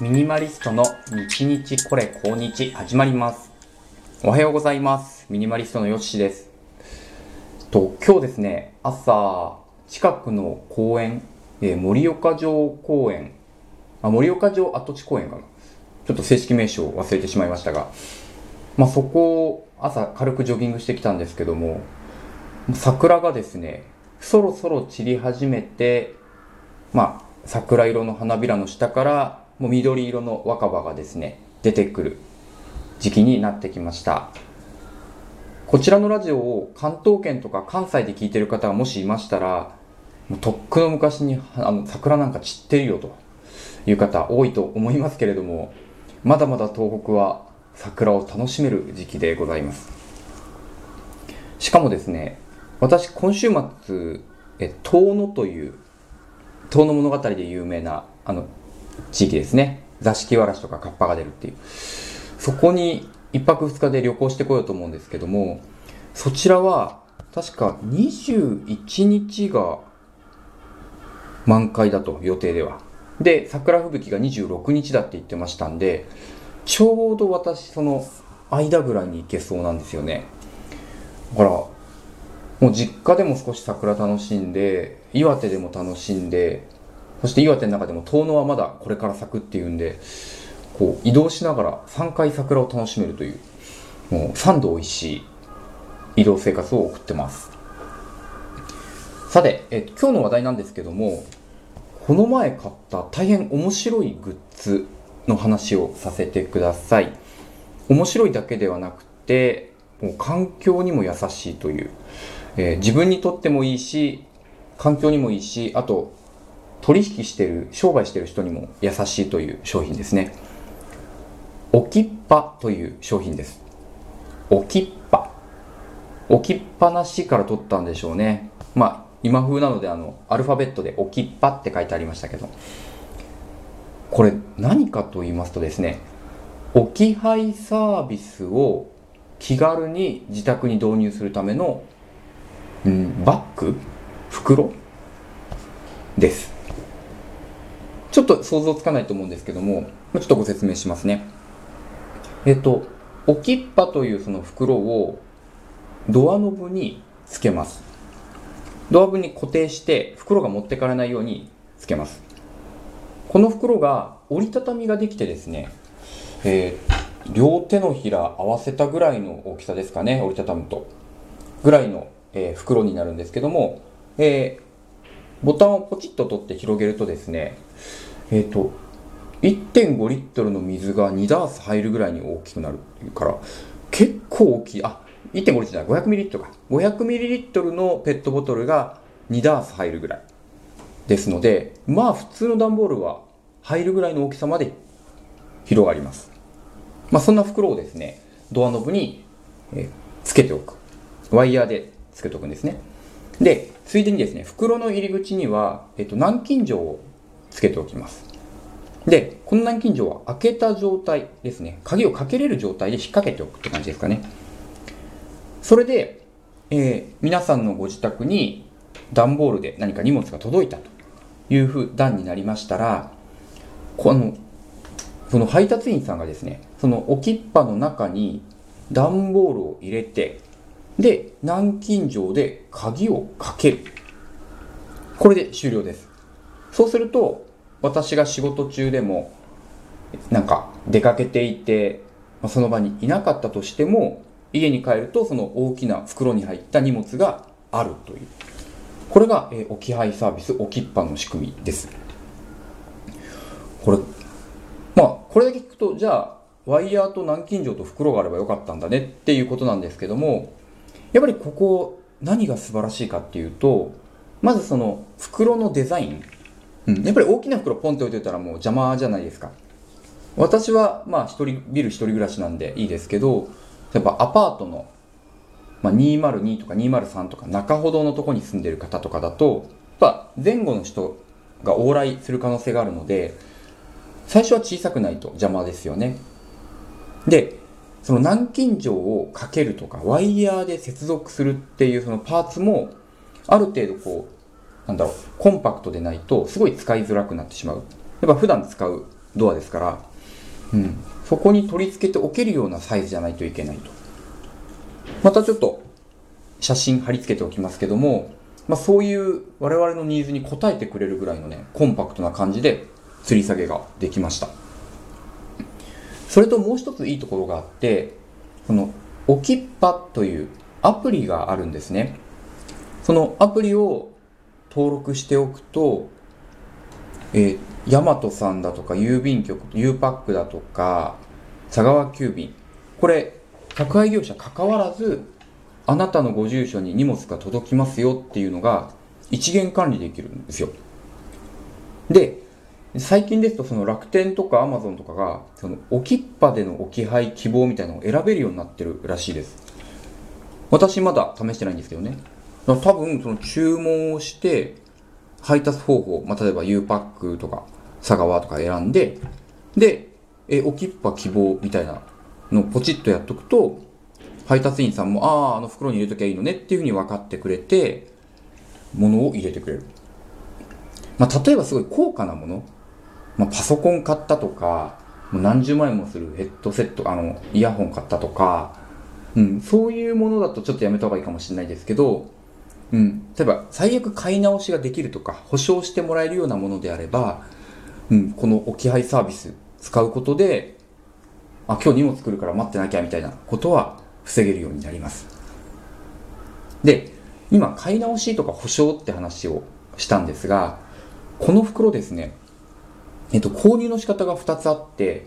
ミニマリストの日日これ今日始まります。おはようございます。ミニマリストのよしです。と、今日ですね、朝、近くの公園、えー盛岡城公園、あ、盛岡城跡地公園かな。ちょっと正式名称を忘れてしまいましたが、まあ、そこを朝軽くジョギングしてきたんですけども、桜がですね、そろそろ散り始めて、まあ、桜色の花びらの下からもう緑色の若葉がですね出てくる時期になってきました。こちらのラジオを関東圏とか関西で聞いてる方がもしいましたらもうとっくの昔にあの桜なんか散ってるよという方多いと思いますけれどもまだまだ東北は桜を楽しめる時期でございます。しかもですね私今週末え遠野という遠野物語で有名なあの地域ですね。座敷わらしとかカッパが出るっていう。そこに1泊2日で旅行してこようと思うんですけどもそちらは確か21日が満開だと予定では。で桜吹雪が26日だって言ってましたんでちょうど私その間ぐらいに行けそうなんですよね。だからもう実家でも少し桜楽しんで岩手でも楽しんでそして岩手の中でも遠野はまだこれから咲くっていうんでこう移動しながら3回桜を楽しめるというもう3度美味しい移動生活を送ってます。さて、え今日の話題なんですけどもこの前買った大変面白いグッズの話をさせてください。面白いだけではなくてもう環境にも優しいという、えー自分にとってもいいし環境にもいいしあと取引してる商売してる人にも優しいという商品ですね。置きっぱという商品です。置きっぱ。置きっぱなしから取ったんでしょうね。まあ今風なのであのアルファベットで置きっぱって書いてありましたけど。これ何かと言いますとですね置き配サービスを気軽に自宅に導入するための、うん、バッグ？袋？です。ちょっと想像つかないと思うんですけどもちょっとご説明しますね。えっと置きっぱというその袋をドアノブにつけます。ドアノブに固定して袋が持ってかれないようにつけます。この袋が折りたたみができてですね、えー両手のひら合わせたぐらいの大きさですかね折りたたむと。ぐらいの、えー袋になるんですけども、えーボタンをポチッと取って広げるとですねえっ、と1.5リットルの水が2ダース入るぐらいに大きくなるっていうから結構大きい。あ1.5リットルじゃない500ミリリットルか。500ミリリットルのペットボトルが2ダース入るぐらいですのでまあ普通の段ボールは入るぐらいの大きさまで広がります。まあそんな袋をですねドアノブに、えつけておく。ワイヤーでつけておくんですね。でついでにですね袋の入り口には、えっと、南京錠をつけておきます。でこの南京錠は開けた状態ですね。鍵をかけれる状態で引っ掛けておくって感じですかね。それで、えー皆さんのご自宅に段ボールで何か荷物が届いたというふう段になりましたらこのその配達員さんがですねその置きっぱの中に段ボールを入れてで南京錠で鍵をかける。これで終了です。そうすると私が仕事中でもなんか出かけていてその場にいなかったとしても家に帰るとその大きな袋に入った荷物があるという。これが、え置き配サービス置きっぱの仕組みです。これまあこれだけ聞くとじゃあワイヤーと南京錠と袋があればよかったんだねっていうことなんですけどもやっぱりここ何が素晴らしいかっていうとまずその袋のデザイン、うん、やっぱり大きな袋ポンって置いておいたらもう邪魔じゃないですか。私はまあ一人ビル一人暮らしなんでいいですけどやっぱアパートの、まあ、202とか203とか中ほどのとこに住んでる方とかだとやっぱ前後の人が往来する可能性があるので最初は小さくないと邪魔ですよね。でその南京錠をかけるとかワイヤーで接続するっていうそのパーツもある程度こうなんだろうコンパクトでないとすごい使いづらくなってしまうやっぱ普段使うドアですから、うん、そこに取り付けておけるようなサイズじゃないといけないと。またちょっと写真貼り付けておきますけども、まあ、そういう我々のニーズに応えてくれるぐらいのね、コンパクトな感じで吊り下げができました。それともう一ついいところがあって、このオキッパというアプリがあるんですね。そのアプリを登録しておくと、えー、ヤマトさんだとか郵便局、U パックだとか、佐川急便。これ、宅配業者関わらず、あなたのご住所に荷物が届きますよっていうのが一元管理できるんですよ。で、最近ですとその楽天とかアマゾンとかが、その置きっぱでの置き配希望みたいなのを選べるようになってるらしいです。私まだ試してないんですけどね。多分その注文をして、配達方法、まあ、例えば U パックとか佐川とか選んで、で、え、置きっぱ希望みたいなのをポチッとやっとくと、配達員さんも、ああ、あの袋に入れときゃいいのねっていうふうに分かってくれて、物を入れてくれる。まあ、例えばすごい高価なもの、まあ、パソコン買ったとか、もう何十万円もするヘッドセット、あの、イヤホン買ったとか、うん、そういうものだとちょっとやめた方がいいかもしれないですけど、うん、例えば最悪買い直しができるとか、保証してもらえるようなものであれば、うん、この置き配サービス使うことで、あ、今日荷物来るから待ってなきゃみたいなことは防げるようになります。で、今、買い直しとか保証って話をしたんですが、この袋ですね、えっと、購入の仕方が2つあって、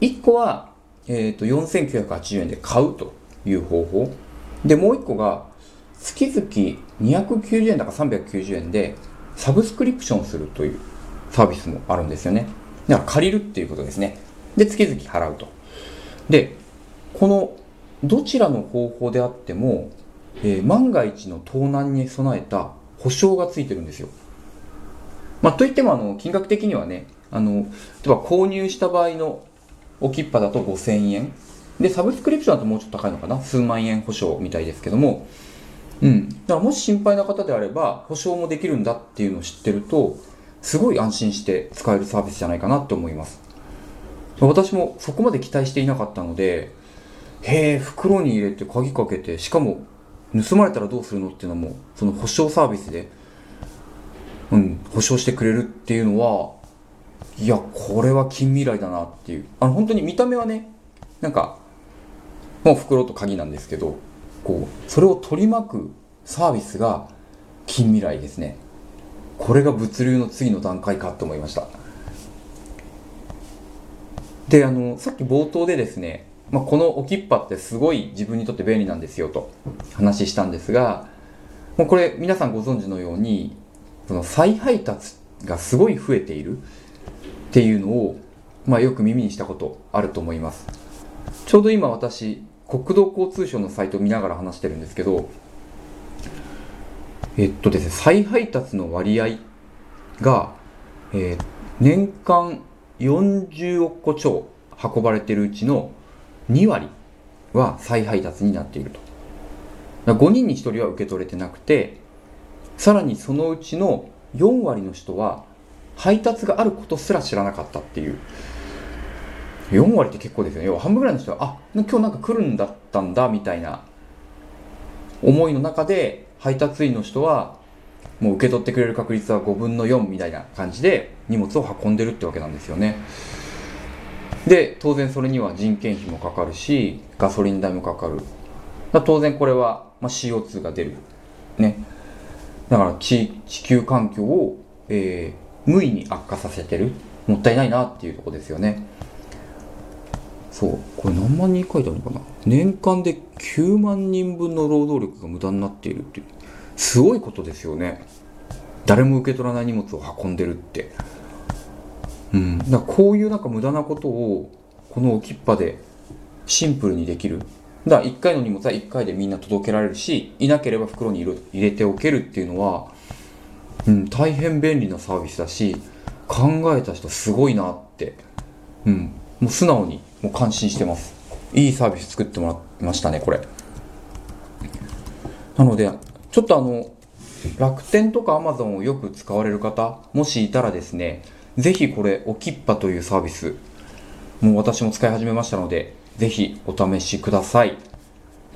1個は、えっと、4980円で買うという方法。で、もう1個が、月々290円だか390円で、サブスクリプションするというサービスもあるんですよね。だから借りるっていうことですね。で、月々払うと。で、このどちらの方法であっても、えー、万が一の盗難に備えた保証がついてるんですよ。まあ、といってもあの金額的にはねあの例えば購入した場合の置きっぱだと5000円。でサブスクリプションだともうちょっと高いのかな？数万円保証みたいですけども。うん。だからもし心配な方であれば保証もできるんだっていうのを知ってるとすごい安心して使えるサービスじゃないかなって思います。私もそこまで期待していなかったのでへえ袋に入れて鍵かけてしかも盗まれたらどうするのっていうのもその保証サービスで、うん、保証してくれるっていうのはいやこれは近未来だなっていう。あの本当に見た目はねなんかもう袋と鍵なんですけどこうそれを取り巻くサービスが近未来ですね。これが物流の次の段階かと思いました。であのさっき冒頭でですねまあ、この置きっぱってすごい自分にとって便利なんですよと話したんですがもうこれ皆さんご存知のようにその再配達がすごい増えている。っていうのを、まあ、よく耳にしたことあると思いますちょうど今私国土交通省のサイトを見ながら話してるんですけどえっとですね再配達の割合が、えー、年間40億個超運ばれてるうちの2割は再配達になっていると。5人に1人は受け取れてなくて、さらにそのうちの4割の人は配達があることすら知らなかったっていう。4割って結構ですよね。要は半分ぐらいの人は、あ、今日なんか来るんだったんだ、みたいな思いの中で、配達員の人は、もう受け取ってくれる確率は5分の4みたいな感じで荷物を運んでるってわけなんですよね。で当然それには人件費もかかるしガソリン代もかかる当然これは、まあ、CO2 が出るねだから地球環境を、えー、無意に悪化させてる？もったいないなっていうとこですよね。そう。これ何万人書いてあるのかな？年間で9万人分の労働力が無駄になっているっていう。すごいことですよね。誰も受け取らない荷物を運んでるって。うん、だこういうなんか無駄なことをこの置きっぱでシンプルにできる。だから1回の荷物は1回でみんな届けられるしいなければ袋に入れておけるっていうのは、うん、大変便利なサービスだし考えた人すごいなって、うん、もう素直にもう感心してますいいサービス作ってもらいましたねこれなのでちょっとあの楽天とかアマゾンをよく使われる方もしいたらですねぜひこれ、おきっぱというサービス、もう私も使い始めましたので、ぜひお試しください。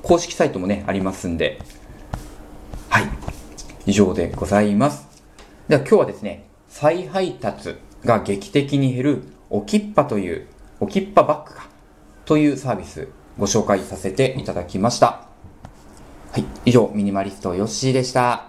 公式サイトもね、ありますんで。はい。以上でございます。では今日はですね、再配達が劇的に減るおきっぱという、おきっぱバッグかというサービスご紹介させていただきました。はい。以上、ミニマリストヨッシーでした。